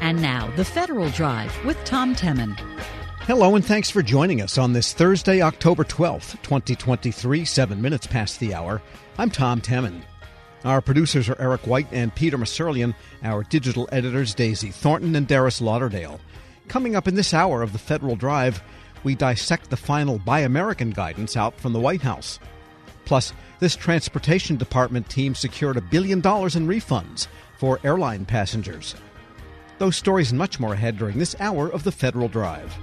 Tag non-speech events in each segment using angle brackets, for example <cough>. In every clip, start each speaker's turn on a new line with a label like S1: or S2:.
S1: And now, the Federal Drive with Tom Temin.
S2: Hello, and thanks for joining us on this Thursday, October 12th, 2023, seven minutes past the hour. I'm Tom Temin. Our producers are Eric White and Peter Musurlian, our digital editors, Daisy Thornton and Darius Lauderdale. Coming up in this hour of the Federal Drive, we dissect the final Buy American guidance out from the White House. Plus, this transportation department team secured a billion dollars in refunds for airline passengers. Those stories and much more ahead during this hour of the Federal Drive.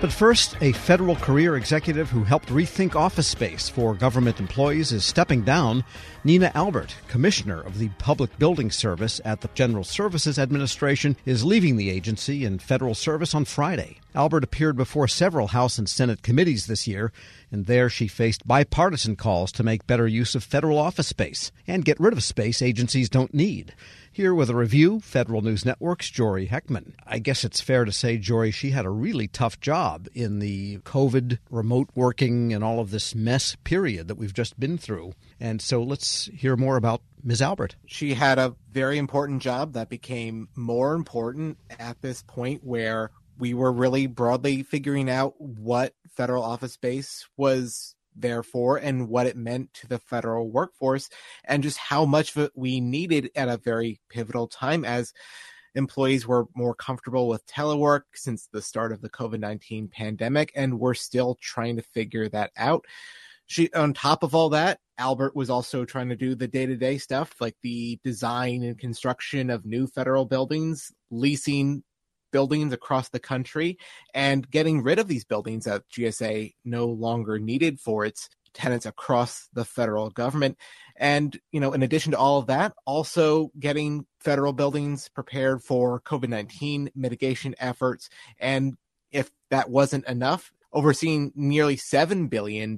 S2: But first, a federal career executive who helped rethink office space for government employees is stepping down. Nina Albert, commissioner of the Public Building Service at the General Services Administration, is leaving the agency in federal service on Friday. Albert appeared before several House and Senate committees this year, and there she faced bipartisan calls to make better use of federal office space and get rid of space agencies don't need. Here with a review, Federal News Network's Jory Heckman. I guess it's fair to say, Jory, she had a really tough job in the COVID, remote working, and all of this mess period that we've just been through. And so let's hear more about Ms. Albert.
S3: She had a very important job that became more important at this point where we were really broadly figuring out what federal office space was therefore and what it meant to the federal workforce and just how much of it we needed at a very pivotal time as employees were more comfortable with telework since the start of the COVID-19 pandemic and we're still trying to figure that out. She on top of all that, Albert was also trying to do the day-to-day stuff like the design and construction of new federal buildings, leasing buildings across the country and getting rid of these buildings that GSA no longer needed for its tenants across the federal government. And, you know, in addition to all of that, also getting federal buildings prepared for COVID 19 mitigation efforts. And if that wasn't enough, overseeing nearly $7 billion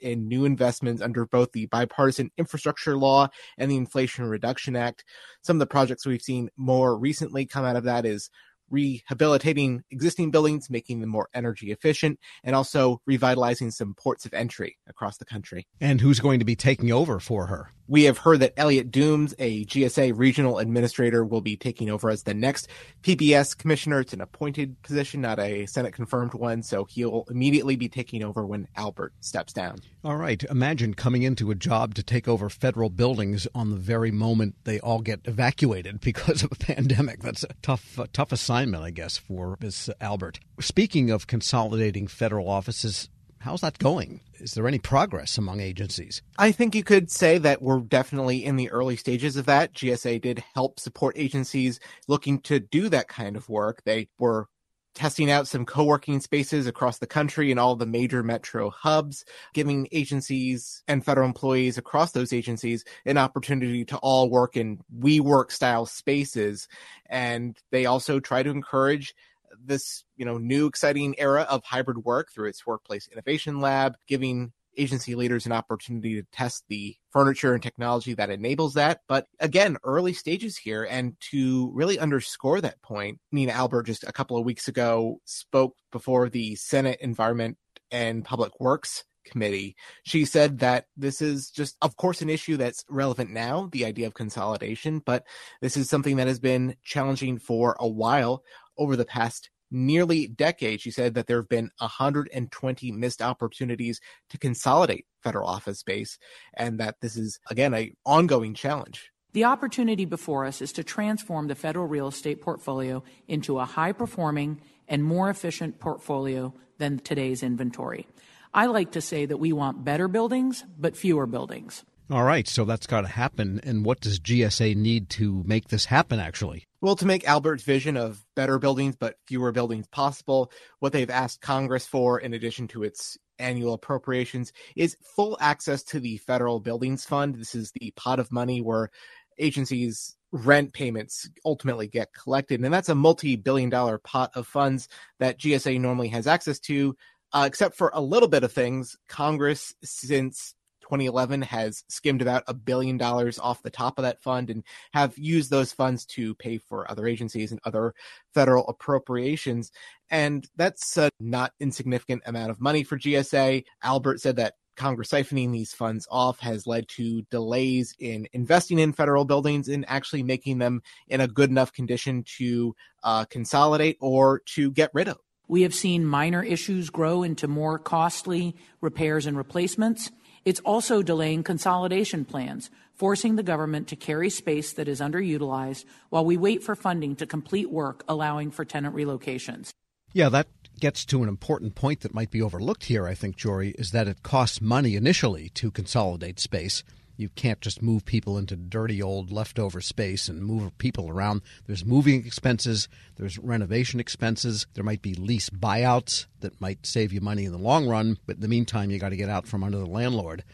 S3: in new investments under both the bipartisan infrastructure law and the Inflation Reduction Act. Some of the projects we've seen more recently come out of that is rehabilitating existing buildings, making them more energy efficient, and also revitalizing some ports of entry across the country.
S2: And who's going to be taking over for her?
S3: We have heard that Elliot Doomes, a GSA regional administrator, will be taking over as the next PBS commissioner. It's an appointed position, not a Senate confirmed one, so he'll immediately be taking over when Albert steps down.
S2: All right. Imagine coming into a job to take over federal buildings on the very moment they all get evacuated <laughs> because of a pandemic. That's a tough, tough assignment, I guess, for Ms. Albert. Speaking of consolidating federal offices, How's that going? Is there any progress among agencies?
S3: I think you could say that we're definitely in the early stages of that. GSA did help support agencies looking to do that kind of work. They were testing out some co-working spaces across the country in all the major metro hubs, giving agencies and federal employees across those agencies an opportunity to all work in WeWork style spaces. And they also try to encourage this, you know, new exciting era of hybrid work through its workplace innovation lab, giving agency leaders an opportunity to test the furniture and technology that enables that. But again, early stages here. And to really underscore that point, Nina Albert just a couple of weeks ago spoke before the Senate Environment and Public Works committee. She said that this is just, of course, an issue that's relevant now, the idea of consolidation, but this is something that has been challenging for a while over the past nearly decade. She said that there have been 120 missed opportunities to consolidate federal office space and that this is, again, an ongoing challenge.
S4: The opportunity before us is to transform the federal real estate portfolio into a high performing and more efficient portfolio than today's inventory. I like to say that we want better buildings, but fewer buildings.
S2: All right, so that's got to happen. And what does GSA need to make this happen, actually?
S3: Well, to make Albert's vision of better buildings but fewer buildings possible, what they've asked Congress for, in addition to its annual appropriations, is full access to the Federal Buildings Fund. This is the pot of money where agencies rent payments ultimately get collected. And that's a multi billion dollar pot of funds that GSA normally has access to, uh, except for a little bit of things. Congress, since 2011 has skimmed about a billion dollars off the top of that fund and have used those funds to pay for other agencies and other federal appropriations. And that's a not insignificant amount of money for GSA. Albert said that Congress siphoning these funds off has led to delays in investing in federal buildings and actually making them in a good enough condition to uh, consolidate or to get rid of.
S4: We have seen minor issues grow into more costly repairs and replacements. It's also delaying consolidation plans, forcing the government to carry space that is underutilized while we wait for funding to complete work allowing for tenant relocations.
S2: Yeah, that gets to an important point that might be overlooked here, I think, Jory, is that it costs money initially to consolidate space. You can't just move people into dirty old leftover space and move people around. There's moving expenses, there's renovation expenses, there might be lease buyouts that might save you money in the long run, but in the meantime, you got to get out from under the landlord.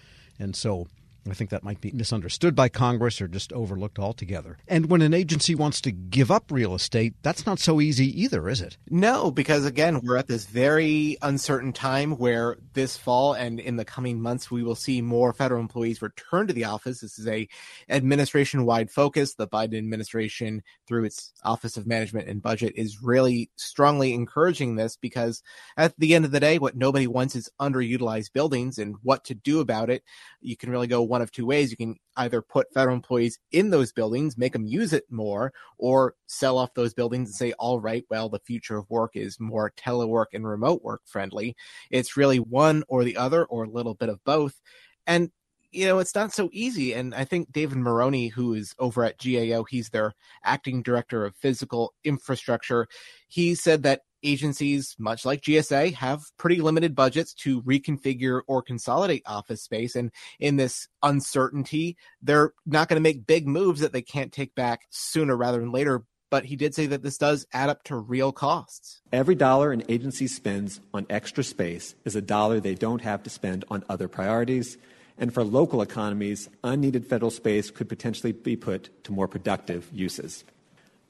S2: And so I think that might be misunderstood by Congress or just overlooked altogether. And when an agency wants to give up real estate, that's not so easy either, is it?
S3: No, because again, we're at this very uncertain time where this fall and in the coming months we will see more federal employees return to the office. This is a administration-wide focus. The Biden administration through its Office of Management and Budget is really strongly encouraging this because at the end of the day what nobody wants is underutilized buildings and what to do about it. You can really go one of two ways. You can either put federal employees in those buildings, make them use it more, or sell off those buildings and say, all right, well, the future of work is more telework and remote work friendly. It's really one or the other, or a little bit of both. And you know, it's not so easy. And I think David Marroni, who is over at GAO, he's their acting director of physical infrastructure. He said that agencies, much like GSA, have pretty limited budgets to reconfigure or consolidate office space. And in this uncertainty, they're not going to make big moves that they can't take back sooner rather than later. But he did say that this does add up to real costs.
S5: Every dollar an agency spends on extra space is a dollar they don't have to spend on other priorities. And for local economies, unneeded federal space could potentially be put to more productive uses.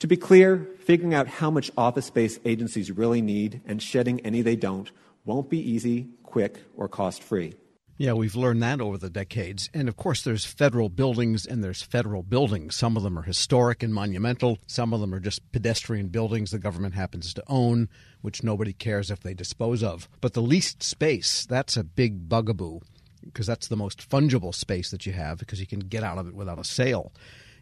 S5: To be clear, figuring out how much office space agencies really need and shedding any they don't won't be easy, quick, or cost free.
S2: Yeah, we've learned that over the decades. And of course, there's federal buildings and there's federal buildings. Some of them are historic and monumental. Some of them are just pedestrian buildings the government happens to own, which nobody cares if they dispose of. But the leased space, that's a big bugaboo because that's the most fungible space that you have because you can get out of it without a sale.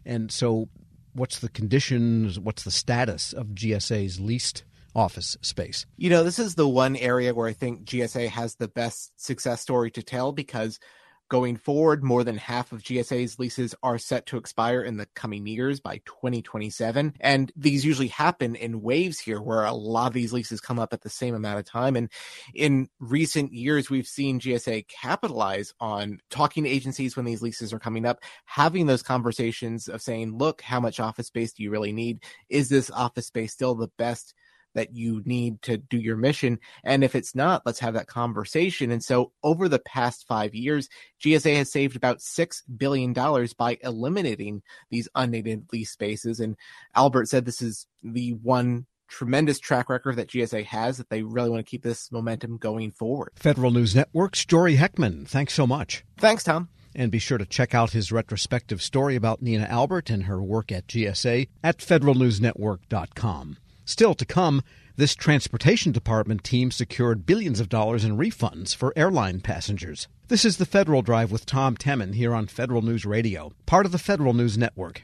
S2: And so what's the conditions, what's the status of GSA's leased office space?
S3: You know, this is the one area where I think GSA has the best success story to tell because Going forward, more than half of GSA's leases are set to expire in the coming years by 2027. And these usually happen in waves here where a lot of these leases come up at the same amount of time. And in recent years, we've seen GSA capitalize on talking to agencies when these leases are coming up, having those conversations of saying, look, how much office space do you really need? Is this office space still the best that you need to do your mission. And if it's not, let's have that conversation. And so over the past five years, GSA has saved about $6 billion by eliminating these unneeded lease spaces. And Albert said this is the one tremendous track record that GSA has that they really want to keep this momentum going forward.
S2: Federal News Network's Jory Heckman. Thanks so much.
S3: Thanks, Tom.
S2: And be sure to check out his retrospective story about Nina Albert and her work at GSA at federalnewsnetwork.com. Still to come, this transportation department team secured billions of dollars in refunds for airline passengers. This is the Federal Drive with Tom Temin here on Federal News Radio, part of the Federal News Network.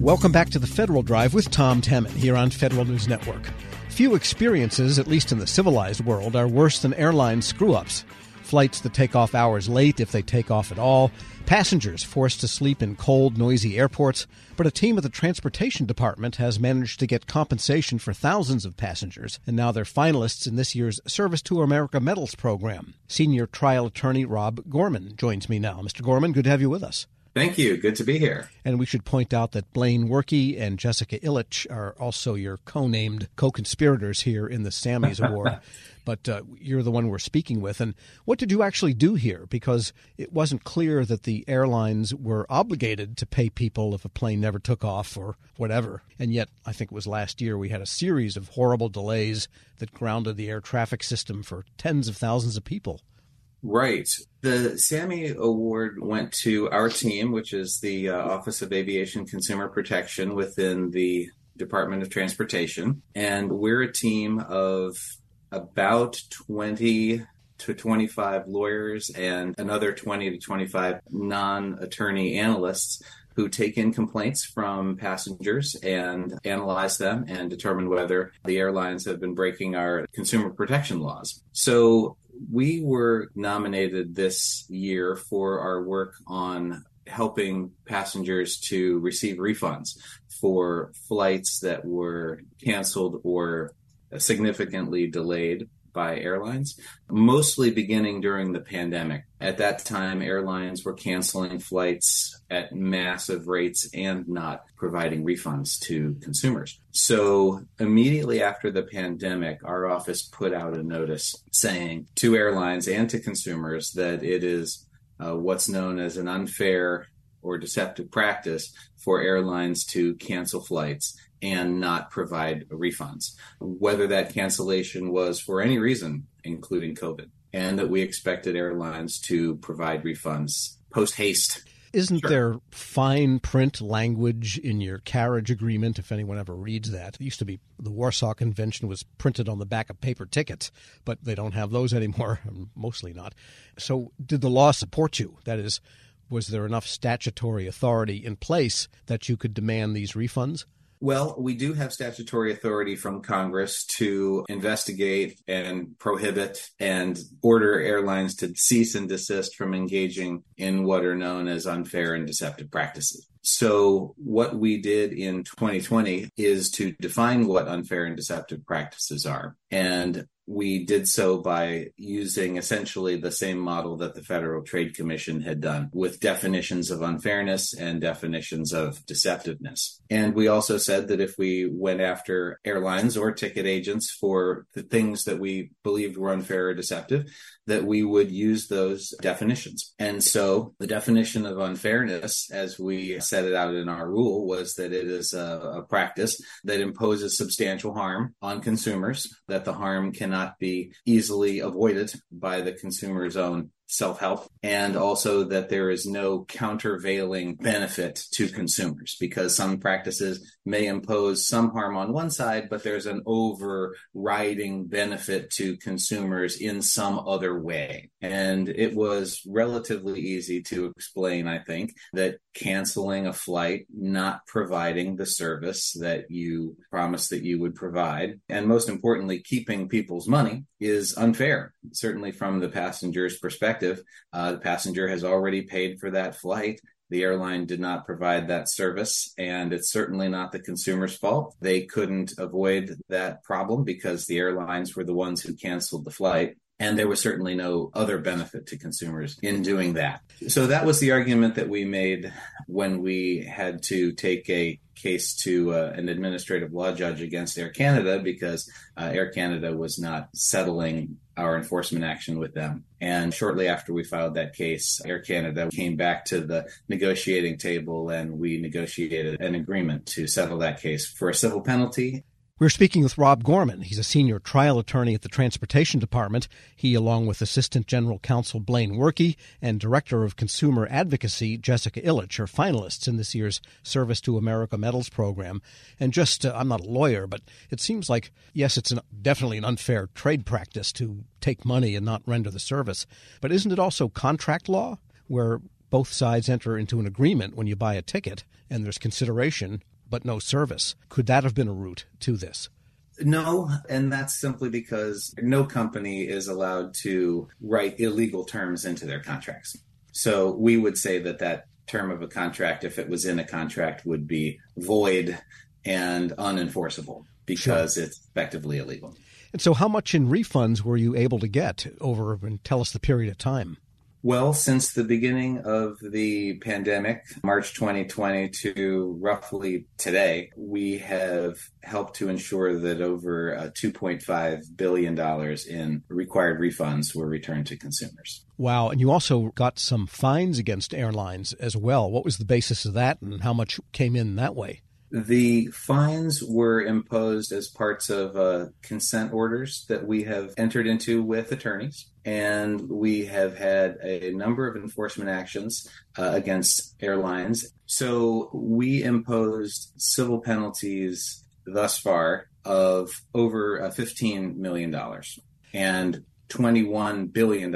S2: Welcome back to the Federal Drive with Tom Temin here on Federal News Network. Few experiences, at least in the civilized world, are worse than airline screw ups flights that take off hours late if they take off at all, passengers forced to sleep in cold, noisy airports. But a team at the Transportation Department has managed to get compensation for thousands of passengers, and now they're finalists in this year's Service to America Medals program. Senior trial attorney Rob Gorman joins me now. Mr. Gorman, good to have you with us.
S6: Thank you. Good to be here.
S2: And we should point out that Blane Workie and Jessica Illich are also your co-named co-conspirators here in the Sammys <laughs> Award. But uh, you're the one we're speaking with. And what did you actually do here? Because it wasn't clear that the airlines were obligated to pay people if a plane never took off or whatever. And yet, I think it was last year we had a series of horrible delays that grounded the air traffic system for tens of thousands of people.
S6: Right. The Sammy Award went to our team, which is the uh, Office of Aviation Consumer Protection within the Department of Transportation, and we're a team of about 20 to 25 lawyers and another 20 to 25 non attorney analysts who take in complaints from passengers and analyze them and determine whether the airlines have been breaking our consumer protection laws. So we were nominated this year for our work on helping passengers to receive refunds for flights that were canceled or significantly delayed by airlines, mostly beginning during the pandemic. At that time, airlines were canceling flights at massive rates and not providing refunds to consumers. So, immediately after the pandemic, our office put out a notice saying to airlines and to consumers that it is uh, what's known as an unfair or deceptive practice for airlines to cancel flights and not provide refunds, whether that cancellation was for any reason, including COVID, and that we expected airlines to provide refunds post haste.
S2: Isn't sure. there fine print language in your carriage agreement if anyone ever reads that? It used to be the Warsaw Convention was printed on the back of paper tickets, but they don't have those <laughs> anymore, mostly not. So, did the law support you? That is, was there enough statutory authority in place that you could demand these refunds?
S6: Well, we do have statutory authority from Congress to investigate and prohibit and order airlines to cease and desist from engaging in what are known as unfair and deceptive practices. So, what we did in 2020 is to define what unfair and deceptive practices are. And we did so by using essentially the same model that the Federal Trade Commission had done with definitions of unfairness and definitions of deceptiveness. And we also said that if we went after airlines or ticket agents for the things that we believed were unfair or deceptive, that we would use those definitions. And so the definition of unfairness, as we set it out in our rule, was that it is a, a practice that imposes substantial harm on consumers, that the harm cannot be easily avoided by the consumer's own self help, and also that there is no countervailing benefit to consumers because some practices may impose some harm on one side, but there's an overriding benefit to consumers in some other way. And it was relatively easy to explain, I think, that canceling a flight, not providing the service that you promised that you would provide, and most importantly, keeping people's money is unfair, certainly from the passenger's perspective. Uh, the passenger has already paid for that flight. The airline did not provide that service, and it's certainly not the consumer's fault. They couldn't avoid that problem because the airlines were the ones who canceled the flight. And there was certainly no other benefit to consumers in doing that. So that was the argument that we made when we had to take a case to uh, an administrative law judge against Air Canada because uh, Air Canada was not settling our enforcement action with them. And shortly after we filed that case, Air Canada came back to the negotiating table and we negotiated an agreement to settle that case for a civil penalty
S2: we're speaking with Rob Gorman. He's a senior trial attorney at the Transportation Department. He, along with Assistant General Counsel Blane Workie and Director of Consumer Advocacy Jessica Illich, are finalists in this year's Service to America Medals program. And just, uh, I'm not a lawyer, but it seems like, yes, it's an, definitely an unfair trade practice to take money and not render the service. But isn't it also contract law where both sides enter into an agreement when you buy a ticket and there's consideration but no service. Could that have been a route to this?
S6: No, and that's simply because no company is allowed to write illegal terms into their contracts. So we would say that that term of a contract, if it was in a contract, would be void and unenforceable because sure. it's effectively illegal.
S2: And so, how much in refunds were you able to get over, and tell us the period of time?
S6: Well, since the beginning of the pandemic, March 2020 to roughly today, we have helped to ensure that over uh, $2.5 billion in required refunds were returned to consumers.
S2: Wow. And you also got some fines against airlines as well. What was the basis of that and how much came in that way?
S6: The fines were imposed as parts of uh, consent orders that we have entered into with attorneys. And we have had a number of enforcement actions uh, against airlines. So we imposed civil penalties thus far of over uh, $15 million and $21 billion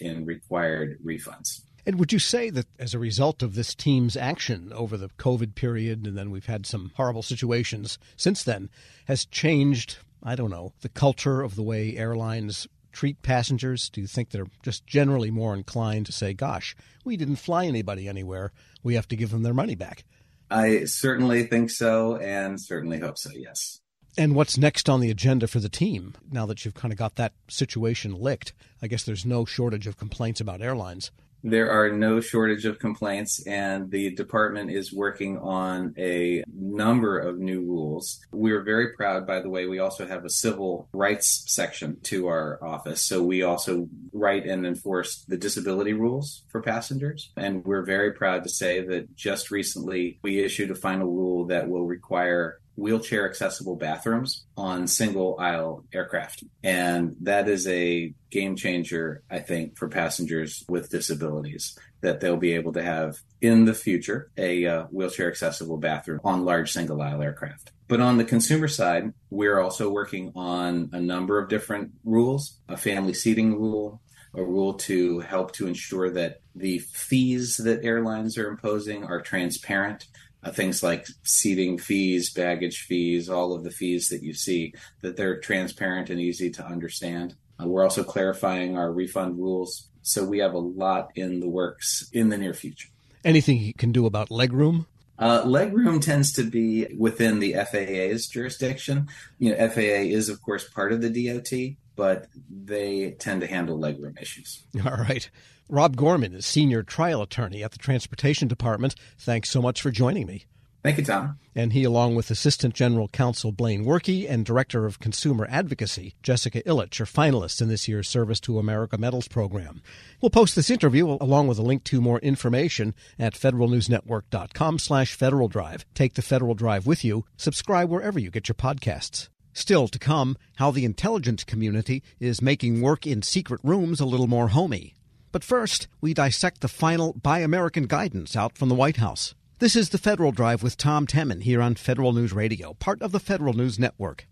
S6: in required refunds.
S2: And would you say that as a result of this team's action over the COVID period, and then we've had some horrible situations since then, has changed, I don't know, the culture of the way airlines treat passengers? Do you think they're just generally more inclined to say, gosh, we didn't fly anybody anywhere. We have to give them their money back?
S6: I certainly think so, and certainly hope so, yes.
S2: And what's next on the agenda for the team now that you've kind of got that situation licked? I guess there's no shortage of complaints about airlines.
S6: There are no shortage of complaints, and the department is working on a number of new rules. We're very proud, by the way, we also have a civil rights section to our office. So we also write and enforce the disability rules for passengers. And we're very proud to say that just recently we issued a final rule that will require wheelchair accessible bathrooms on single aisle aircraft. And that is a game changer, I think, for passengers with disabilities that they'll be able to have in the future a uh, wheelchair accessible bathroom on large single aisle aircraft. But on the consumer side, we're also working on a number of different rules, a family seating rule, a rule to help to ensure that the fees that airlines are imposing are transparent uh, things like seating fees, baggage fees, all of the fees that you see, that they're transparent and easy to understand. Uh, we're also clarifying our refund rules. So we have a lot in the works in the near future.
S2: Anything you can do about legroom?
S6: Uh, legroom tends to be within the FAA's jurisdiction. You know, FAA is, of course, part of the DOT, but they tend to handle legroom issues. <laughs>
S2: All right. Rob Gorman is senior trial attorney at the Transportation Department. Thanks so much for joining me.
S6: Thank you, Tom.
S2: And he, along with Assistant General Counsel Blane Workie and Director of Consumer Advocacy Jessica Illich, are finalists in this year's Service to America Medals program. We'll post this interview along with a link to more information at federalnewsnetwork.com slash Federal Drive. Take the Federal Drive with you. Subscribe wherever you get your podcasts. Still to come, how the intelligence community is making work in secret rooms a little more homey. But first, we dissect the final Buy American guidance out from the White House. This is the Federal Drive with Tom Temin here on Federal News Radio, part of the Federal News Network.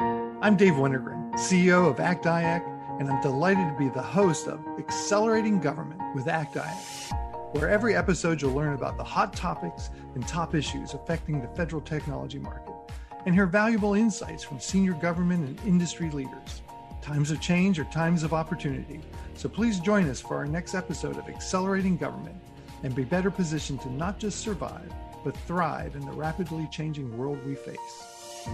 S7: I'm Dave Wennergren, CEO of ACT IAC, and I'm delighted to be the host of Accelerating Government with ACT IAC, where every episode you'll learn about the hot topics and top issues affecting the federal technology market and hear valuable insights from senior government and industry leaders. Times of change are times of opportunity. So please join us for our next episode of Accelerating Government and be better positioned to not just survive, but thrive in the rapidly changing world we face.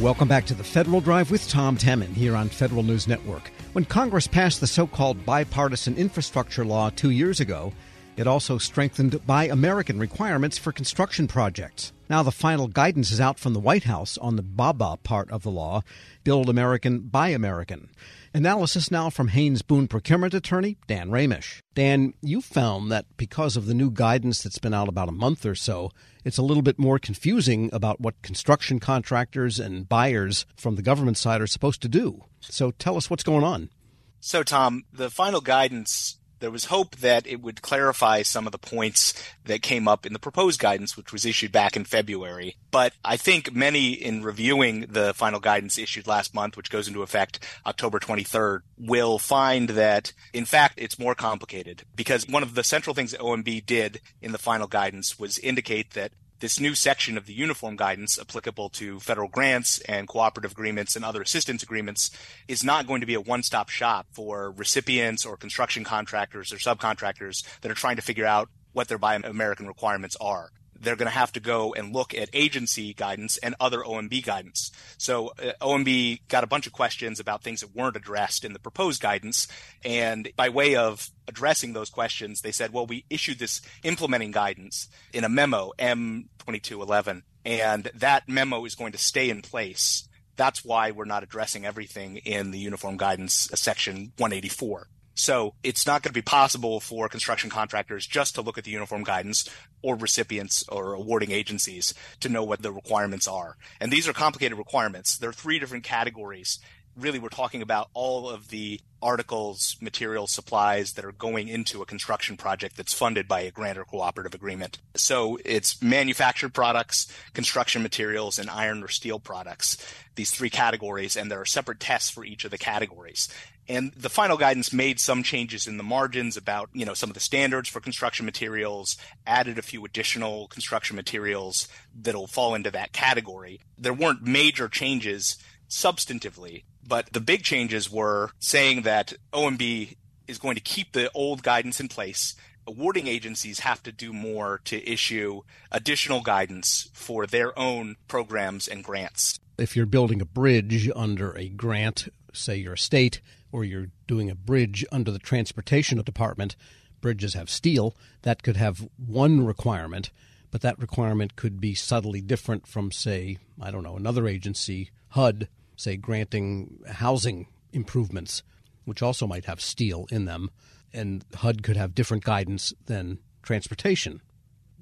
S2: Welcome back to the Federal Drive with Tom Temin here on Federal News Network. When Congress passed the so called bipartisan infrastructure law two years ago, it also strengthened Buy American requirements for construction projects. Now, the final guidance is out from the White House on the BABA part of the law Build American, Buy American. Analysis now from Haynes Boone procurement attorney Dan Ramish. Dan, you found that because of the new guidance that's been out about a month or so, it's a little bit more confusing about what construction contractors and buyers from the government side are supposed to do. So tell us what's going on.
S8: So, Tom, the final guidance there was hope that it would clarify some of the points that came up in the proposed guidance, which was issued back in February. But I think many in reviewing the final guidance issued last month, which goes into effect October 23rd, will find that in fact it's more complicated because one of the central things that OMB did in the final guidance was indicate that this new section of the uniform guidance applicable to federal grants and cooperative agreements and other assistance agreements is not going to be a one-stop shop for recipients or construction contractors or subcontractors that are trying to figure out what their Buy American requirements are they're going to have to go and look at agency guidance and other OMB guidance. So uh, OMB got a bunch of questions about things that weren't addressed in the proposed guidance. And by way of addressing those questions, they said, well, we issued this implementing guidance in a memo, M2211, and that memo is going to stay in place. That's why we're not addressing everything in the uniform guidance uh, section 184. So it's not going to be possible for construction contractors just to look at the uniform guidance or recipients or awarding agencies to know what the requirements are. And these are complicated requirements. There are three different categories really we're talking about all of the articles, materials, supplies that are going into a construction project that's funded by a grant or cooperative agreement. So it's manufactured products, construction materials, and iron or steel products, these three categories, and there are separate tests for each of the categories. And the final guidance made some changes in the margins about, you know, some of the standards for construction materials, added a few additional construction materials that'll fall into that category. There weren't major changes substantively, but the big changes were saying that OMB is going to keep the old guidance in place. Awarding agencies have to do more to issue additional guidance for their own programs and grants.
S2: If you're building a bridge under a grant, say you're a state, or you're doing a bridge under the transportation department, bridges have steel, that could have one requirement, but that requirement could be subtly different from, say, I don't know, another agency, HUD, say, granting housing improvements, which also might have steel in them. And HUD could have different guidance than transportation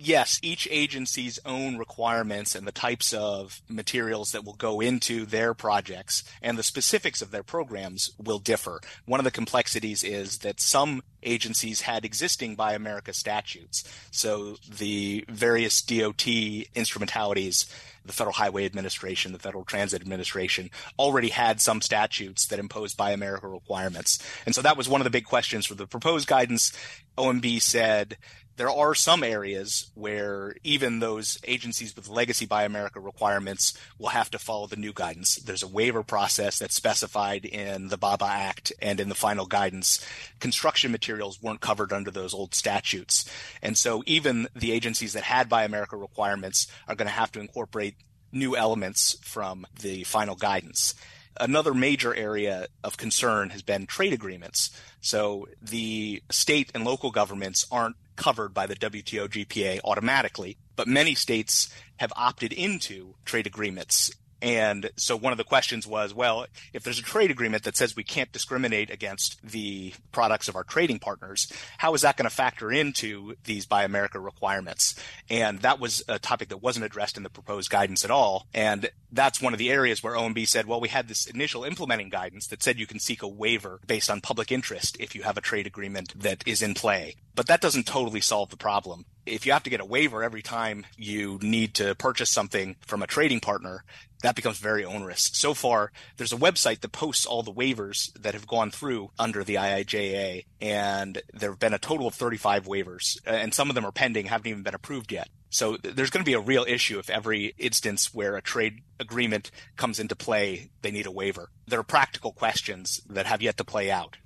S8: yes, each agency's own requirements and the types of materials that will go into their projects and the specifics of their programs will differ. One of the complexities is that some agencies had existing Buy America statutes. So the various DOT instrumentalities the Federal Highway Administration, the Federal Transit Administration already had some statutes that imposed Buy America requirements. And so that was one of the big questions for the proposed guidance. OMB said there are some areas where even those agencies with legacy Buy America requirements will have to follow the new guidance. There's a waiver process that's specified in the BABA Act and in the final guidance. Construction materials weren't covered under those old statutes. And so even the agencies that had Buy America requirements are going to have to incorporate new elements from the final guidance. Another major area of concern has been trade agreements. So the state and local governments aren't covered by the WTO GPA automatically, but many states have opted into trade agreements and so one of the questions was, well, if there's a trade agreement that says we can't discriminate against the products of our trading partners, how is that going to factor into these Buy America requirements? And that was a topic that wasn't addressed in the proposed guidance at all. And that's one of the areas where OMB said, well, we had this initial implementing guidance that said you can seek a waiver based on public interest if you have a trade agreement that is in play. But that doesn't totally solve the problem if you have to get a waiver every time you need to purchase something from a trading partner, that becomes very onerous. So far, there's a website that posts all the waivers that have gone through under the IIJA, and there have been a total of 35 waivers, and some of them are pending, haven't even been approved yet. So there's going to be a real issue if every instance where a trade agreement comes into play, they need a waiver. There are practical questions that have yet to play out.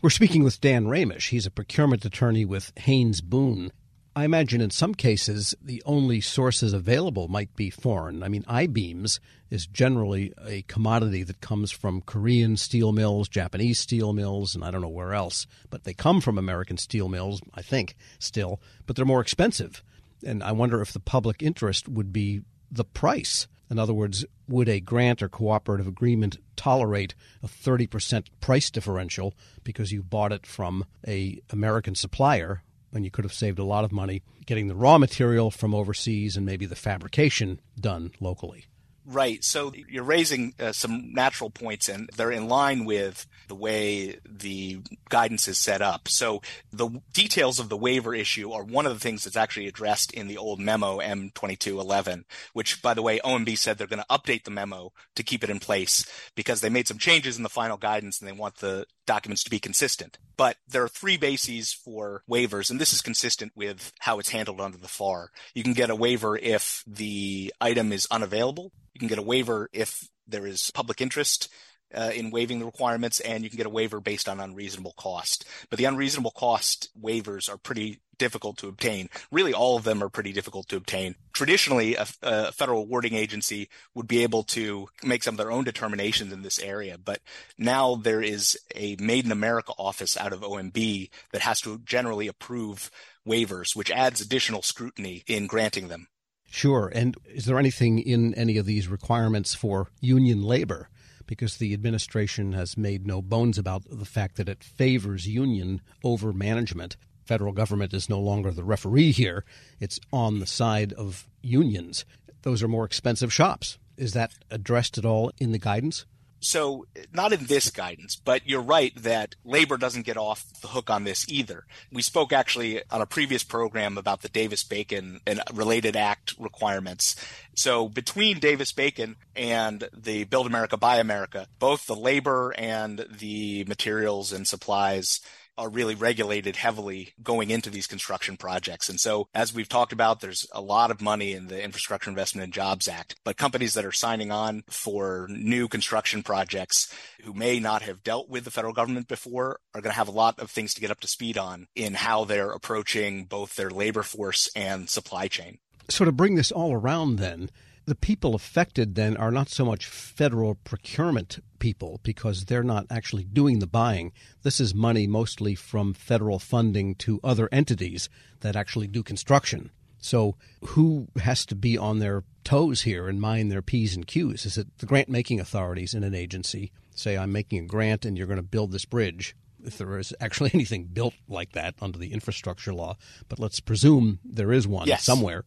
S2: We're speaking with Dan Ramish. He's a procurement attorney with Haynes Boone. I imagine in some cases the only sources available might be foreign. I mean, I beams is generally a commodity that comes from Korean steel mills, Japanese steel mills, and I don't know where else, but they come from American steel mills, I think, still, but they're more expensive. And I wonder if the public interest would be the price. In other words, would a grant or cooperative agreement tolerate a 30% price differential because you bought it from a American supplier when you could have saved a lot of money getting the raw material from overseas and maybe the fabrication done locally.
S8: Right. So you're raising uh, some natural points, and they're in line with the way the guidance is set up. So the details of the waiver issue are one of the things that's actually addressed in the old memo M2211, which, by the way, OMB said they're going to update the memo to keep it in place because they made some changes in the final guidance and they want the documents to be consistent. But there are three bases for waivers, and this is consistent with how it's handled under the FAR. You can get a waiver if the item is unavailable. You can get a waiver if there is public interest uh, in waiving the requirements, and you can get a waiver based on unreasonable cost. But the unreasonable cost waivers are pretty difficult to obtain. Really, all of them are pretty difficult to obtain. Traditionally, a, a, federal awarding agency would be able to make some of their own determinations in this area, but now there is a Made in America office out of OMB that has to generally approve waivers, which adds additional scrutiny in granting them.
S2: Sure. And is there anything in any of these requirements for union labor? because the administration has made no bones about the fact that it favors union over management. Federal government is no longer the referee here. It's on the side of unions. Those are more expensive shops. Is that addressed at all in the guidance?
S8: So, not in this guidance, but you're right that labor doesn't get off the hook on this either. We spoke actually on a previous program about the Davis Bacon and related act requirements. So, between Davis Bacon and the Build America, Buy America, both the labor and the materials and supplies are really regulated heavily going into these construction projects. And so, as we've talked about, there's a lot of money in the Infrastructure Investment and Jobs Act, but companies that are signing on for new construction projects who may not have dealt with the federal government before are going to have a lot of things to get up to speed on in how they're approaching both their labor force and supply chain.
S2: So, to bring this all around, then, the people affected then are not so much federal procurement people because they're not actually doing the buying. This is money mostly from federal funding to other entities that actually do construction. So, who has to be on their toes here and mind their P's and Q's? Is it the grant making authorities in an agency? Say, I'm making a grant and you're going to build this bridge. If there is actually <laughs> anything built like that under the infrastructure law, but let's presume there is one
S8: yes.
S2: somewhere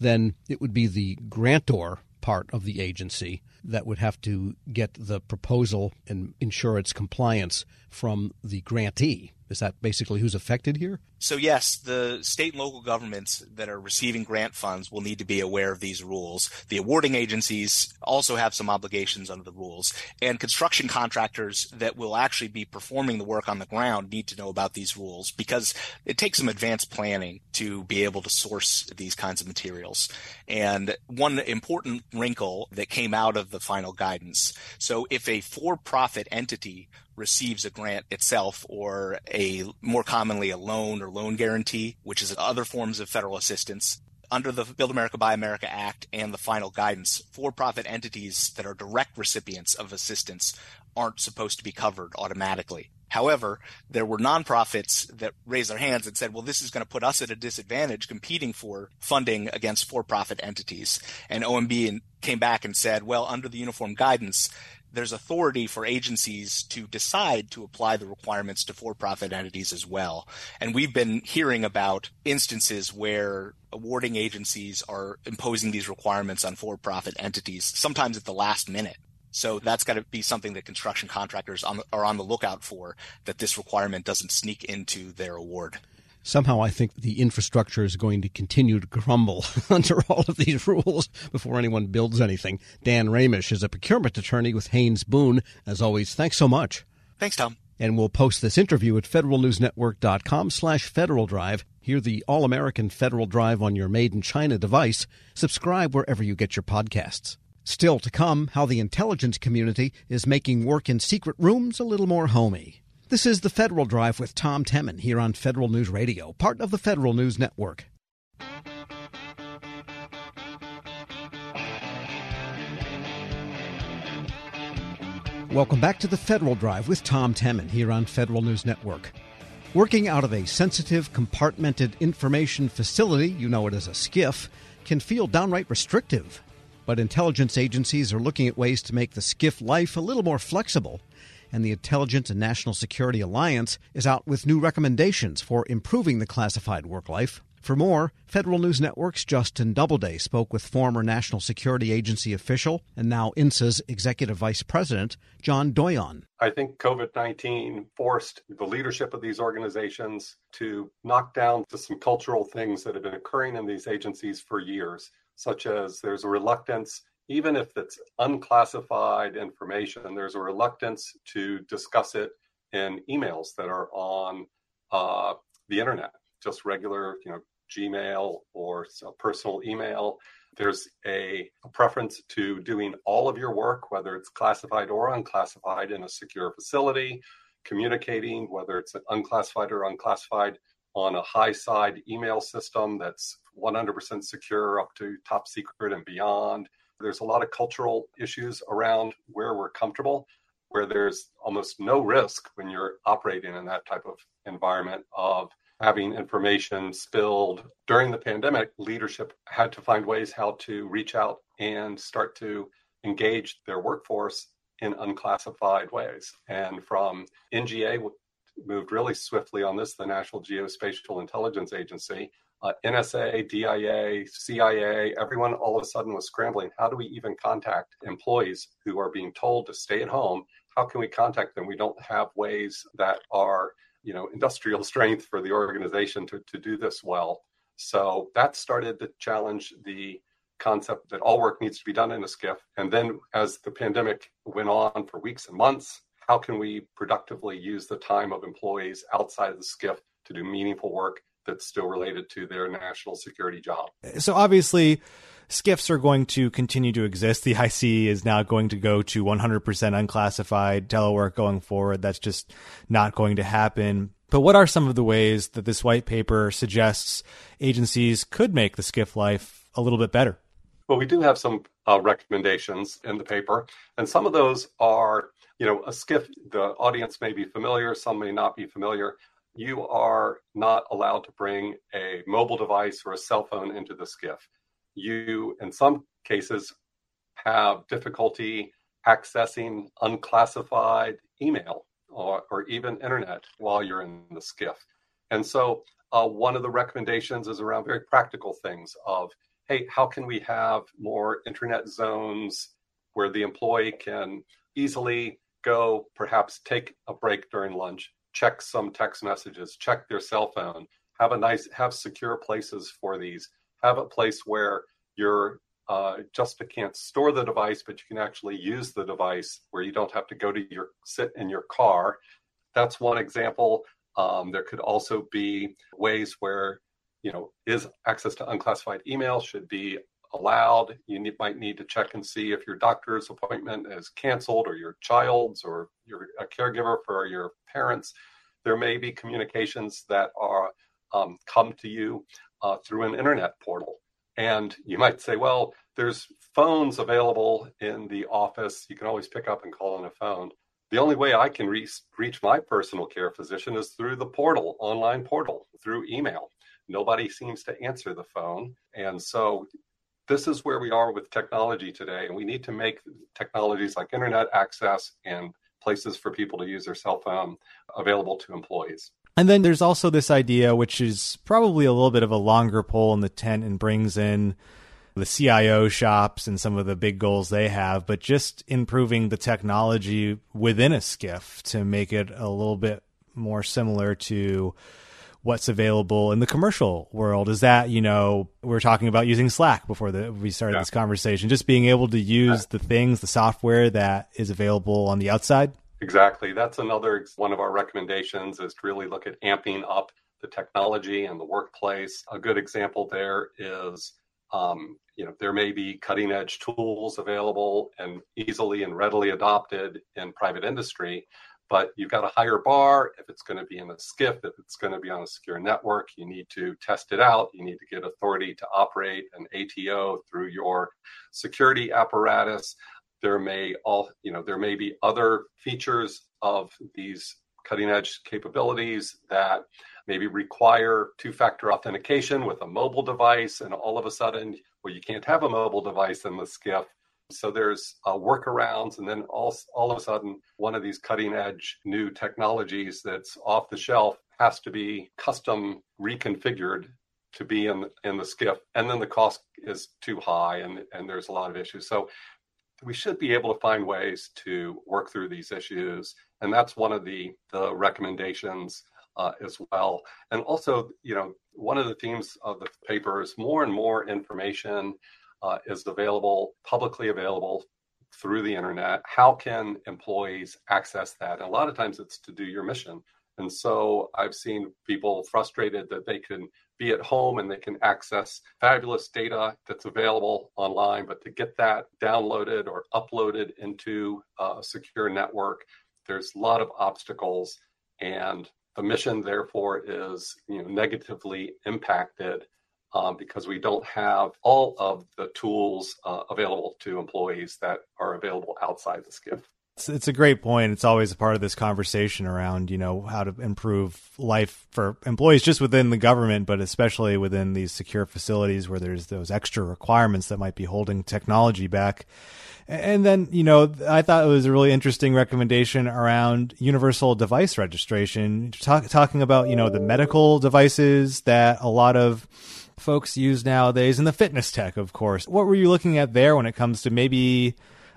S2: then it would be the grantor part of the agency that would have to get the proposal and ensure its compliance from the grantee. Is that basically who's affected here?
S8: So, yes, the state and local governments that are receiving grant funds will need to be aware of these rules. The awarding agencies also have some obligations under the rules. And construction contractors that will actually be performing the work on the ground need to know about these rules because it takes some advanced planning to be able to source these kinds of materials. And one important wrinkle that came out of the final guidance so, if a for profit entity receives a grant itself or a more commonly a loan or loan guarantee, which is other forms of federal assistance. Under the Build America Buy America Act and the final guidance, for profit entities that are direct recipients of assistance aren't supposed to be covered automatically. However, there were nonprofits that raised their hands and said, well, this is going to put us at a disadvantage competing for funding against for profit entities. And OMB came back and said, well, under the uniform guidance, there's authority for agencies to decide to apply the requirements to for-profit entities as well. And we've been hearing about instances where awarding agencies are imposing these requirements on for-profit entities, sometimes at the last minute. So that's got to be something that construction contractors are on the lookout for, that this requirement doesn't sneak into their award
S2: somehow I think the infrastructure is going to continue to crumble <laughs> under all of these rules before anyone builds anything. Dan Ramish is a procurement attorney with Haynes Boone. As always, thanks so much.
S8: Thanks, Tom.
S2: And we'll post this interview at federalnewsnetwork.com slash Federal Drive. Hear the all-American Federal Drive on your made-in-China device. Subscribe wherever you get your podcasts. Still to come, how the intelligence community is making work in secret rooms a little more homey. This is the Federal Drive with Tom Temin here on Federal News Radio, part of the Federal News Network. Welcome back to the Federal Drive with Tom Temin here on Federal News Network. Working out of a sensitive, compartmented information facility, you know it as a SCIF, can feel downright restrictive. But intelligence agencies are looking at ways to make the SCIF life a little more flexible and the Intelligence and National Security Alliance is out with new recommendations for improving the classified work life. For more, Federal News Network's Justin Doubleday spoke with former National Security Agency official and now INSA's Executive Vice President, John Doyon.
S9: I think COVID 19 forced the leadership of these organizations to knock down to some cultural things that have been occurring in these agencies for years, such as there's a reluctance even if it's unclassified information, there's a reluctance to discuss it in emails that are on uh, the internet, just regular, you know, Gmail or personal email. There's a, a, preference to doing all of your work, whether it's classified or unclassified, in a secure facility, communicating, whether it's unclassified or unclassified, on a high side email system that's 100% secure up to top secret and beyond there's a lot of cultural issues around where we're comfortable, where there's almost no risk when you're operating in that type of environment of having information spilled. During the pandemic, leadership had to find ways how to reach out and start to engage their workforce in unclassified ways. And from NGA moved really swiftly on this, the National Geospatial Intelligence Agency, uh, NSA, DIA, CIA, everyone all of a sudden was scrambling. How do we even contact employees who are being told to stay at home? How can we contact them? We don't have ways that are, you know, industrial <laughs> strength for the organization to, to do this well. So that started to challenge the concept that all work needs to be done in a SCIF. And then as the pandemic went on for weeks and months, how can we productively use the time of employees outside of the SCIF to do meaningful work that's still related to their national security job?
S10: So obviously, SCIFs are going to continue to exist. The IC is now going to go to 100% unclassified telework going forward. That's just not going to happen. But what are some of the ways that this white paper suggests agencies could make the SCIF life a little bit better?
S9: Well, we do have some uh, recommendations in the paper, and some of those are, you know, a SCIF, the audience may be familiar, some may not be familiar. You are not allowed to bring a mobile device or a cell phone into the SCIF. You, in some cases, have difficulty accessing unclassified email or, or even internet while you're in the SCIF. And so, uh, one of the recommendations is around very practical things of hey, how can we have more internet zones where the employee can easily go, perhaps take a break during lunch, check some text messages, check their cell phone, have a nice, have secure places for these, have a place where you're uh, just can't store the device, but you can actually use the device where you don't have to go to your sit in your car. That's one example. Um, there could also be ways where you know, is access to unclassified email should be allowed. You might need to check and see if your doctor's appointment is canceled or your child's or you're a caregiver for your parents. There may be communications that are um, come to you uh, through an internet portal. And you might say, well, there's phones available in the office. You can always pick up and call on a phone. The only way I can reach, reach my personal care physician is through the portal, online portal, through email. Nobody seems to answer the phone. And so this is where we are with technology today. And we need to make technologies like internet access and places for people to use their cell phone available to employees.
S10: And then there's also this idea, which is probably a little bit of a longer pole in the tent and brings in the CIO shops and some of the big goals they have, but just improving the technology within a SCIF to make it a little bit more similar to what's available in the commercial world. Is that you know we are talking about using slack before the, we started yeah. this conversation. Just being able to use the things the software that is available on the outside?
S9: Exactly. That's another one of our recommendations is to really look at amping up the technology and the workplace. A good example there is um, you know there may be cutting edge tools available and easily and readily adopted in private industry but you've got a higher bar. If it's going to be in a SCIF if it's going to be on a secure network, you need to test it out. You need to get authority to operate an ATO through your security apparatus. There may all, you know, there may be other features of these cutting edge capabilities that maybe require two factor authentication with a mobile device. And all of a sudden, well, you can't have a mobile device in the SCIF so there's uh, workarounds, and then all, all of a sudden, one of these cutting edge new technologies that's off the shelf has to be custom reconfigured to be in in the SCIF, and then the cost is too high, and and there's a lot of issues. So we should be able to find ways to work through these issues, and that's one of the the recommendations uh, as well. And also, you know, one of the themes of the paper is more and more information uh, is available, publicly available through the internet. How can employees access that? And a lot of times it's to do your mission. And so I've seen people frustrated that they can be at home and they can access fabulous data that's available online, but to get that downloaded or uploaded into a secure network, there's a lot of obstacles. And the mission, therefore, is you know, negatively impacted um, because we don't have all of the tools uh, available to employees that are available outside the.
S10: It's, it's a great point. It's always a part of this conversation around, you know, how to improve life for employees just within the government, but especially within these secure facilities where there's those extra requirements that might be holding technology back. And then, you know, I thought it was a really interesting recommendation around universal device registration, talk, talking about, you know, the medical devices that a lot of folks use nowadays and the fitness tech, of course. What were you looking at there when it comes to maybe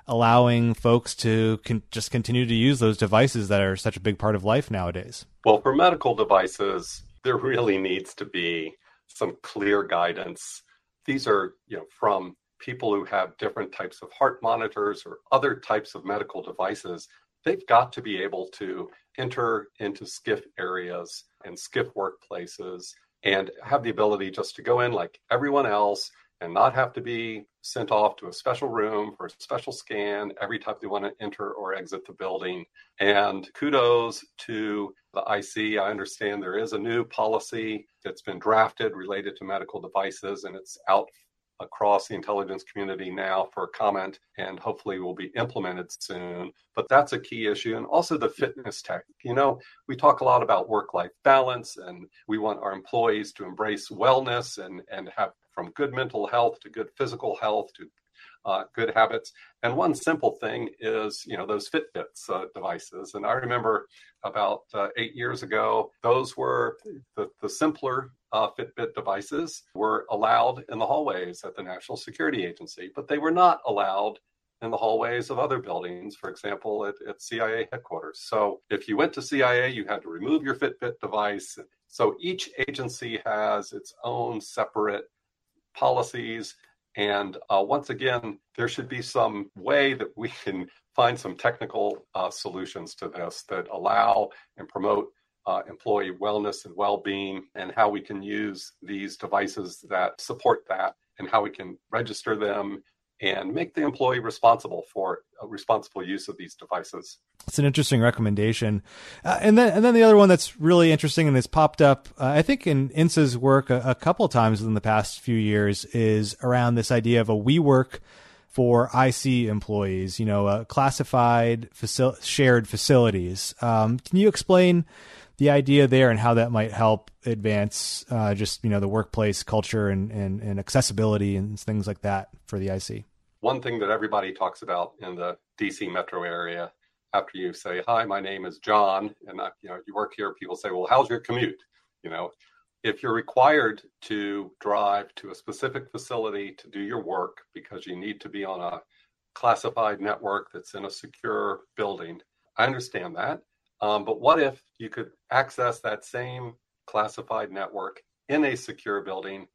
S10: allowing folks to con- just continue to use those devices that are such a big part of life nowadays?
S9: Well, for medical devices, there really needs to be some clear guidance. These are, you know, from people who have different types of heart monitors or other types of medical devices. They've got to be able to enter into SCIF areas and SCIF workplaces and have the ability just to go in like everyone else and not have to be sent off to a special room for a special scan every time they want to enter or exit the building. And kudos to the IC. I understand there is a new policy that's been drafted related to medical devices, and it's out across the intelligence community now for comment and hopefully will be implemented soon. But that's a key issue. And also the fitness tech. You know, we talk a lot about work life balance and we want our employees to embrace wellness and, and have from good mental health to good physical health to uh, good habits. And one simple thing is, you know, those Fitbits uh, devices. And I remember about uh, eight years ago, those were the, the simpler uh, Fitbit devices were allowed in the hallways at the National Security Agency, but they were not allowed in the hallways of other buildings, for example, at, at CIA headquarters. So if you went to CIA, you had to remove your Fitbit device. So each agency has its own separate policies. And uh, once again, there should be some way that we can find some technical uh, solutions to this that allow and promote uh, employee wellness and well being, and how we can use these devices that support that, and how we can register them and make the employee responsible for responsible use of these devices.
S10: It's an interesting recommendation, uh, and then and then the other one that's really interesting and has popped up, uh, I think, in INSA's work a, a couple times in the past few years is around this idea of a WeWork for IC employees. You know, uh, classified facil- shared facilities. Um, can you explain? the idea there and how that might help advance uh, just you know the workplace culture and, and, and accessibility and things like that for the IC.
S9: One thing that everybody talks about in the DC metro area after you say hi, my name is John, and I, you know you work here, people say, well, how's your commute? You know, if you're required to drive to a specific facility to do your work because you need to be on a classified network that's in a secure building, I understand that. Um, but what if you could access that same classified network in a secure building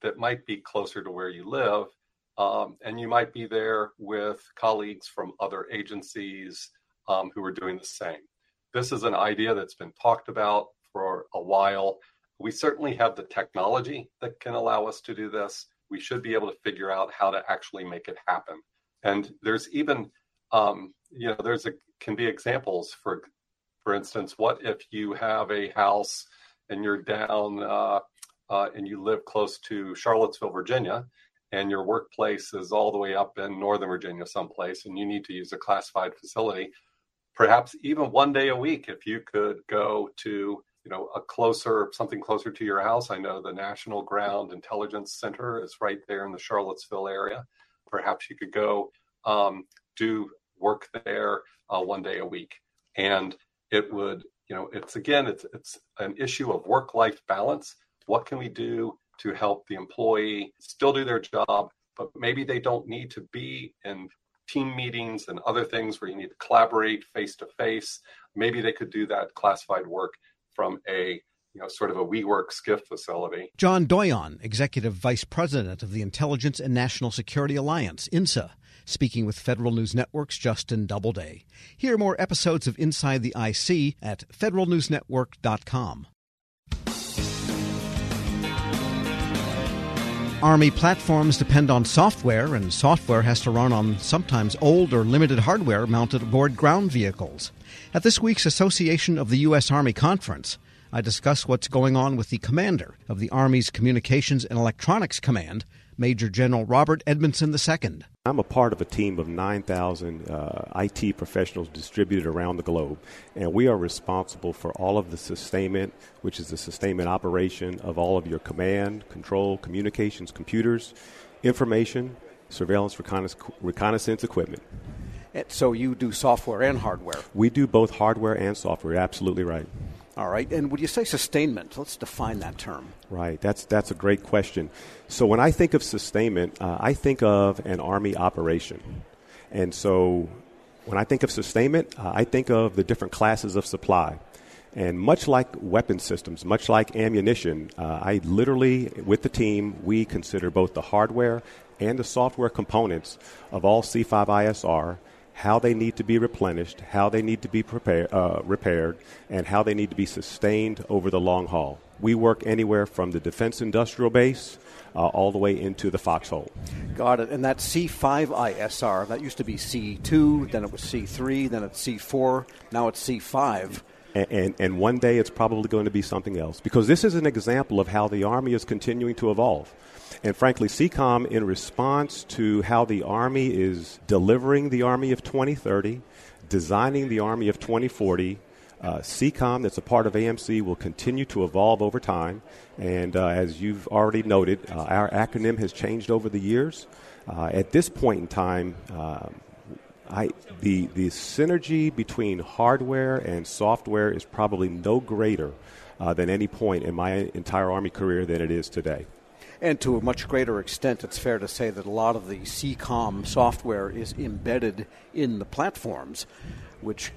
S9: that might be closer to where you live? Um, and you might be there with colleagues from other agencies um, who are doing the same. This is an idea that's been talked about for a while. We certainly have the technology that can allow us to do this. We should be able to figure out how to actually make it happen. And there's even, um, you know, there's a can be examples for for instance, what if you have a house and you're down uh, uh, and you live close to Charlottesville, Virginia, and your workplace is all the way up in Northern Virginia, someplace, and you need to use a classified facility? Perhaps even one day a week, if you could go to you know a closer something closer to your house. I know the national ground intelligence center is right there in the charlottesville area. Perhaps you could go um, do work there uh, one day a week. And it would you know it's again it's it's an issue of work life balance. What can we do to help the employee still do their job but maybe they don't need to be in team meetings and other things where you need to collaborate face to face maybe they could do that classified work from a you know, sort of a WeWork SCIF facility.
S2: John Doyon, Executive Vice President of the Intelligence and National Security Alliance, INSA, speaking with Federal News Network's Justin Doubleday. Hear more episodes of Inside the IC at federalnewsnetwork.com. Army platforms depend on software, and software has to run on sometimes old or limited hardware mounted aboard ground vehicles. At this week's Association of the U.S. Army Conference, I discuss what's going on with the commander of the Army's Communications and Electronics Command, Major General Robert Edmondson II.
S11: I'm a part of a team of 9,000 uh, IT professionals distributed around the globe, and we are responsible for all of the sustainment, which is the sustainment operation of all of your command, control, communications, computers, information, surveillance, reconnaissance equipment.
S2: And So you do software and hardware?
S11: We do both hardware and software, absolutely right.
S2: All right. And would you say sustainment? Let's define that term.
S11: Right. That's that's a great question. So when I think of sustainment, uh, I think of an army operation, and so when I think of sustainment, uh, I think of the different classes of supply. And much like weapon systems, much like ammunition, uh, I literally, with the team, we consider both the hardware and the software components of all C5ISR how they need to be replenished, how they need to be prepare, uh, repaired, and how they need to be sustained over the long haul. We work anywhere from the defense industrial base uh, all the way into the foxhole.
S2: Got it. And that C5ISR, that used to be C2, then it was C3, then it's C4, now it's C5.
S11: And, and, and, one day it's probably going to be something else. Because this is an example of how the Army is continuing to evolve. And frankly, CECOM, in response to how the Army is delivering the Army of 2030, designing the Army of 2040, uh, CECOM, that's a part of AMC, will continue to evolve over time. And uh, as you've already noted, uh, our acronym has changed over the years. Uh, at this point in time, uh, I, the, the synergy between hardware and software is probably no greater uh, than any point in my entire Army career than it is today. And to a much greater extent, it's fair to say that a lot of the CECOM software is embedded in the platforms, which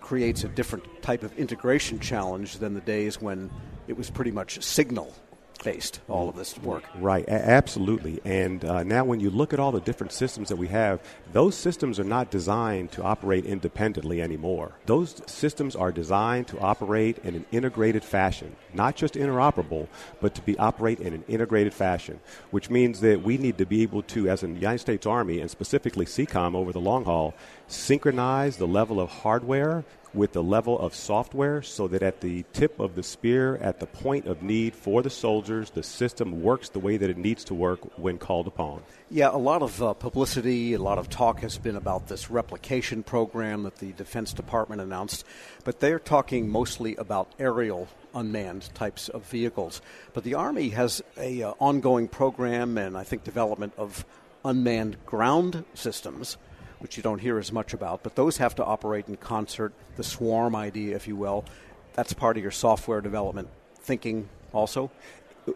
S11: creates a different type of integration challenge than the days when it was pretty much signal based, all of this work. Right, a- absolutely. And uh, now, when you look at all the different systems that we have, those systems are not designed to operate independently anymore. Those systems are designed to operate in an integrated fashion, not just interoperable, but to be operate in an integrated fashion, which means that we need to be able to, as in the United States Army, and specifically CECOM over the long haul, synchronize the level of hardware with the level of software so that at the tip of the spear, at the point of need for the soldiers, the system works the way that it needs to work when called upon. Yeah, a lot of uh, publicity, a lot of talk has been about this Replicator program that the Defense Department announced, but they're talking mostly about aerial unmanned types of vehicles. But the Army has a uh, ongoing program and I think development of unmanned ground systems which you don't hear as much about, but those have to operate in concert. The swarm idea, if you will, that's part of your software development thinking also.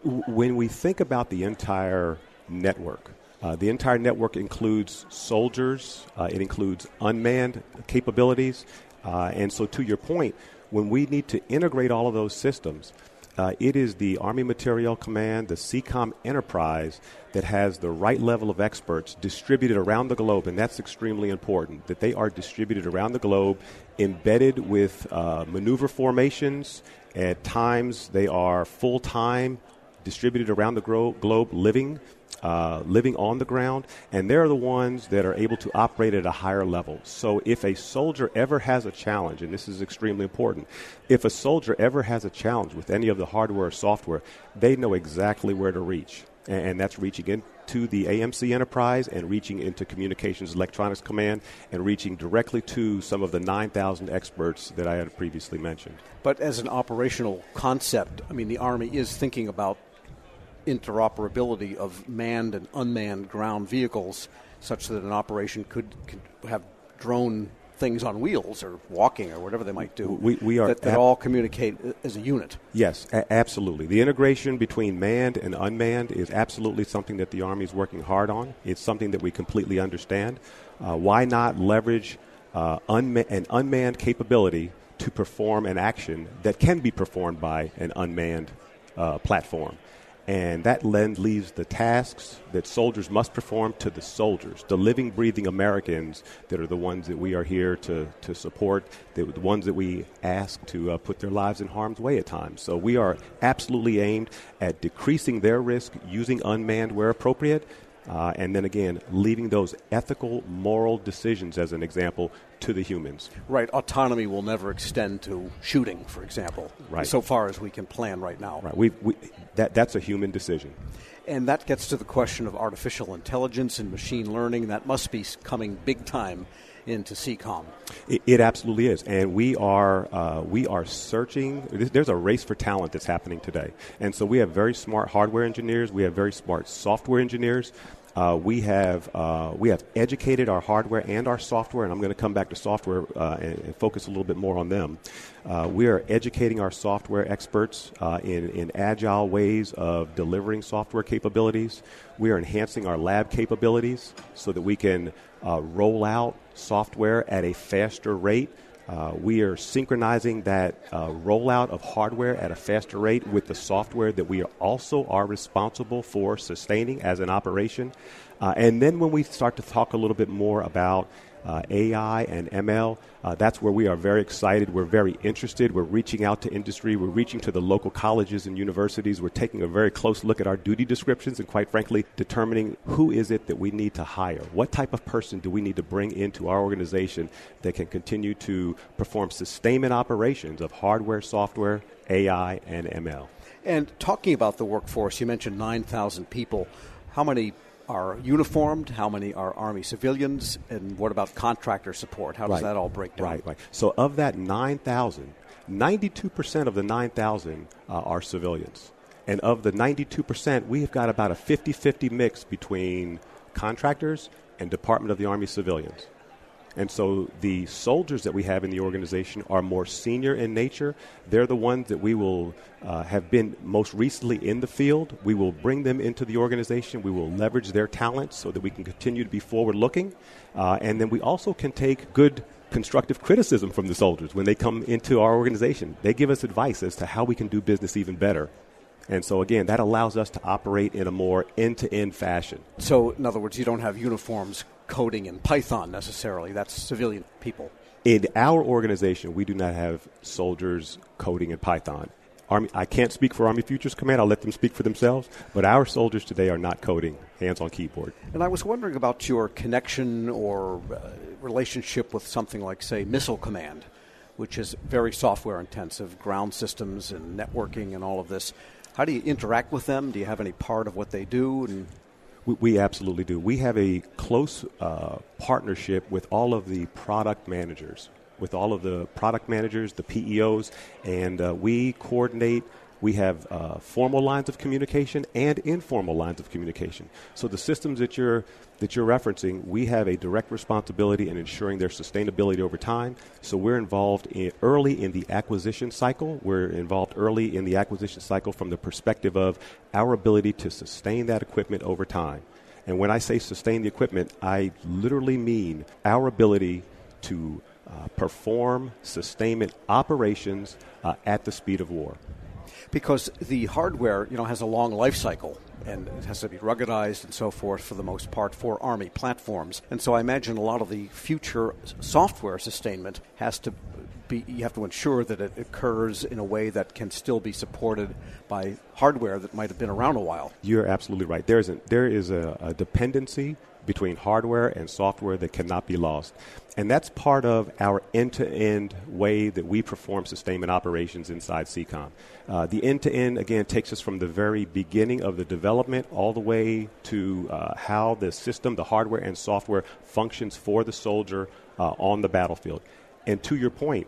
S11: When we think about the entire network, uh, the entire network includes soldiers, uh, it includes unmanned capabilities, uh, and so to your point, when we need to integrate all of those systems, uh, it is the Army Materiel Command, the CECOM enterprise, that has the right level of experts distributed around the globe, and that's extremely important. That they are distributed around the globe, embedded with uh, maneuver formations. At times, they are full time, distributed around the gro- globe, living uh, living on the ground, and they're the ones that are able to operate at a higher level. So if a soldier ever has a challenge, and this is extremely important, if a soldier ever has a challenge with any of the hardware or software, they know exactly where to reach. And, and that's reaching into the AMC enterprise and reaching into Communications Electronics Command and reaching directly to some of the 9,000 experts that I had previously mentioned. But as an operational concept, I mean, the Army is thinking about interoperability of manned and unmanned ground vehicles such that an operation could, could have drone things on wheels or walking or whatever they might do. We, we are that, that ab- all communicate as a unit. Yes, a- absolutely. The integration between manned and unmanned is absolutely something that the Army is working hard on. It's something that we completely understand. Uh, why not leverage uh, unma- an unmanned capability to perform an action that can be performed by an unmanned uh, platform? And that then leaves the tasks that soldiers must perform to the soldiers, the living, breathing Americans that are the ones that we are here to, to support, the, the ones that we ask to uh, put their lives in harm's way at times. So we are absolutely aimed at decreasing their risk using unmanned where appropriate. Uh, and then again, leaving those ethical, moral decisions, as an example, to the humans.
S2: Right. Autonomy will never extend to shooting, for example.
S11: Right.
S2: So far as we can plan right now.
S11: Right. We, we that that's a human decision.
S2: And that gets to the question of artificial intelligence and machine learning. That must be coming big time into CECOM.
S11: It, it absolutely is, and we are uh, we are searching. There's a race for talent that's happening today, and so we have very smart hardware engineers. We have very smart software engineers. Uh, we have uh, we have educated our hardware and our software, and I'm going to come back to software uh, and, and, focus a little bit more on them. Uh, we are educating our software experts uh, in in agile ways of delivering software capabilities. We are enhancing our lab capabilities so that we can uh, roll out software at a faster rate. Uh, we are synchronizing that uh, rollout of hardware at a faster rate with the software that we are also are responsible for sustaining as an operation. Uh, and then when we start to talk a little bit more about uh, AI and ML. Uh, that's where we are very excited. We're very interested. We're reaching out to industry. We're reaching to the local colleges and universities. We're taking a very close look at our duty descriptions and, quite frankly, determining who is it that we need to hire. What type of person do we need to bring into our organization that can continue to perform sustainment operations of hardware, software, AI, and ML?
S2: And talking about the workforce, you mentioned 9,000 people. How many are uniformed? How many are Army civilians? And what about contractor support? How does
S11: right.
S2: that all break down?
S11: Right, right. So of that 9,000, 92% of the 9,000 uh, are civilians. And of the 92%, we have got about a 50 50 mix between contractors and Department of the Army civilians. And so the soldiers that we have in the organization are more senior in nature. They're the ones that we will uh, have been most recently in the field. We will bring them into the organization. We will leverage their talents so that we can continue to be forward looking. Uh, and then we also can take good constructive criticism from the soldiers when they come into our organization. They give us advice as to how we can do business even better. And so, again, that allows us to operate in a more end to end fashion.
S2: So, in other words, you don't have uniforms coding in Python necessarily. That's civilian people.
S11: In our organization, we do not have soldiers coding in Python. Army, I can't speak for Army Futures Command. I'll let them speak for themselves. But our soldiers today are not coding hands on keyboard.
S2: And I was wondering about your connection or uh, relationship with something like, say, Missile Command, which is very software intensive, ground systems and networking and all of this. How do you interact with them? Do you have any part of what they do? And
S11: we, we absolutely do. We have a close uh, partnership with all of the product managers, with all of the product managers, the PEOs, and uh, we coordinate we have uh, formal lines of communication and informal lines of communication. So the systems that you're that you're referencing, we have a direct responsibility in ensuring their sustainability over time. So we're involved in early in the acquisition cycle. We're involved early in the acquisition cycle from the perspective of our ability to sustain that equipment over time. And when I say sustain the equipment, I literally mean our ability to uh, perform sustainment operations uh, at the speed of war
S2: because the hardware, you know, has a long life cycle and it has to be ruggedized and so forth for the most part for Army platforms. And so I imagine a lot of the future software sustainment has to be, you have to ensure that it occurs in a way that can still be supported by hardware that might have been around a while.
S11: You're absolutely right. There is a, there is a, a dependency between hardware and software that cannot be lost. And that's part of our end to end way that we perform sustainment operations inside CECOM. Uh, the end to end, again, takes us from the very beginning of the development all the way to uh, how the system, the hardware and software functions for the soldier uh, on the battlefield. And to your point,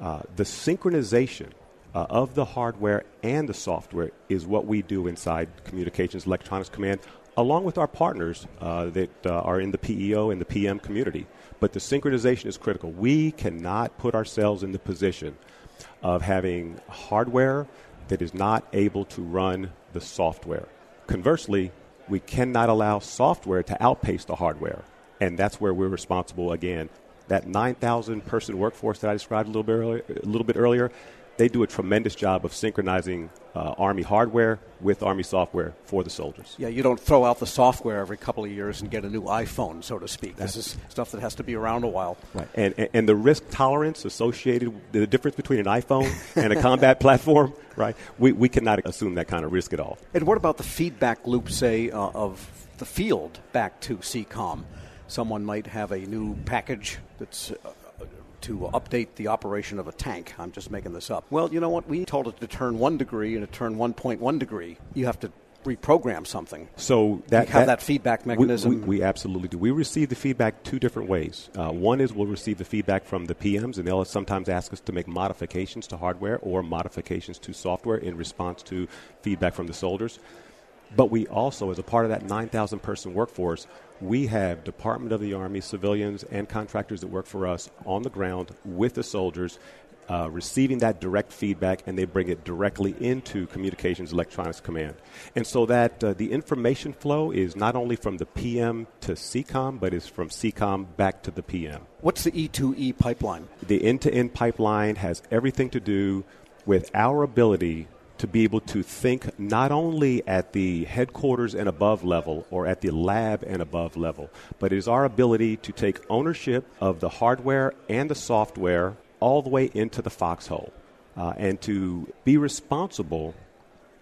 S11: uh, the synchronization uh, of the hardware and the software is what we do inside Communications Electronics Command along with our partners uh, that uh, are in the PEO and the PM community. But the synchronization is critical. We cannot put ourselves in the position of having hardware that is not able to run the software. Conversely, we cannot allow software to outpace the hardware. And that's where we're responsible again. That 9,000 person workforce that I described a little bit earlier, a little bit earlier they do a tremendous job of synchronizing uh, Army hardware with Army software for the soldiers.
S2: Yeah, you don't throw out the software every couple of years and get a new iPhone, so to speak. That's this is stuff that has to be around a while.
S11: Right, and, and, and the risk tolerance associated, the difference between an iPhone <laughs> and a combat platform, right? We, we cannot assume that kind of risk at all.
S2: And what about the feedback loop, say, uh, of the field back to CECOM? Someone might have a new package that's uh, to update the operation of a tank. I'm just making this up. Well, you know what? We told it to turn one degree and it turned 1.1 degree. You have to reprogram something.
S11: So that
S2: have
S11: that,
S2: that, feedback mechanism.
S11: We, we, we, absolutely do. We receive the feedback two different ways. Uh, one is we'll receive the feedback from the PMs, and they'll sometimes ask us to make modifications to hardware or modifications to software in response to feedback from the soldiers. But we also, as a part of that 9,000 person workforce, we have Department of the Army civilians and contractors that work for us on the ground with the soldiers uh, receiving that direct feedback and they bring it directly into Communications Electronics Command. And so that uh, the information flow is not only from the PM to CECOM, but is from CECOM back to the PM.
S2: What's the E2E pipeline?
S11: The end to end pipeline has everything to do with our ability to be able to think not only at the headquarters and above level or at the lab and above level, but it is our ability to take ownership of the hardware and the software all the way into the foxhole uh, and to be responsible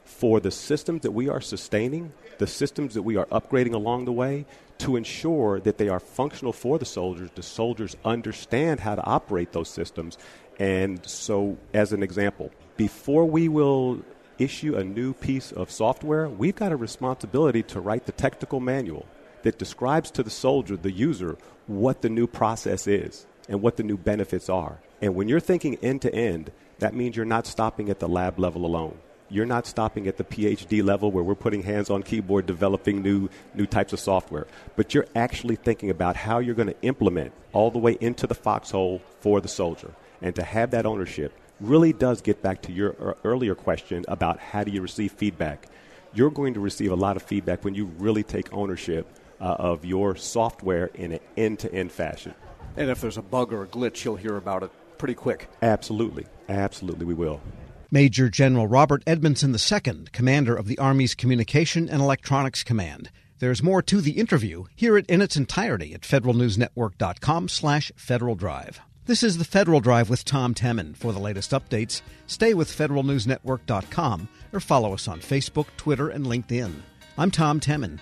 S11: for the systems that we are sustaining, the systems that we are upgrading along the way, to ensure that they are functional for the soldiers. The soldiers understand how to operate those systems. And so, as an example, before we will issue a new piece of software, we've got a responsibility to write the technical manual that describes to the soldier, the user, what the new process is and what the new benefits are. And when you're thinking end to end, that means you're not stopping at the lab level alone. You're not stopping at the PhD level where we're putting hands on keyboard developing new new types of software, but you're actually thinking about how you're going to implement all the way into the foxhole for the soldier. And to have that ownership really does get back to your earlier question about how do you receive feedback. You're going to receive a lot of feedback when you really take ownership uh, of your software in an end-to-end fashion.
S2: And if there's a bug or a glitch, you'll hear about it pretty quick.
S11: Absolutely. Absolutely, we will.
S2: Major General Robert Edmondson II, commander of the Army's Communication and Electronics Command. There's more to the interview. Hear it in its entirety at federalnewsnetwork.com slash Federal Drive. This is the Federal Drive with Tom Temin. For the latest updates, stay with federalnewsnetwork.com or follow us on Facebook, Twitter, and LinkedIn. I'm Tom Temin.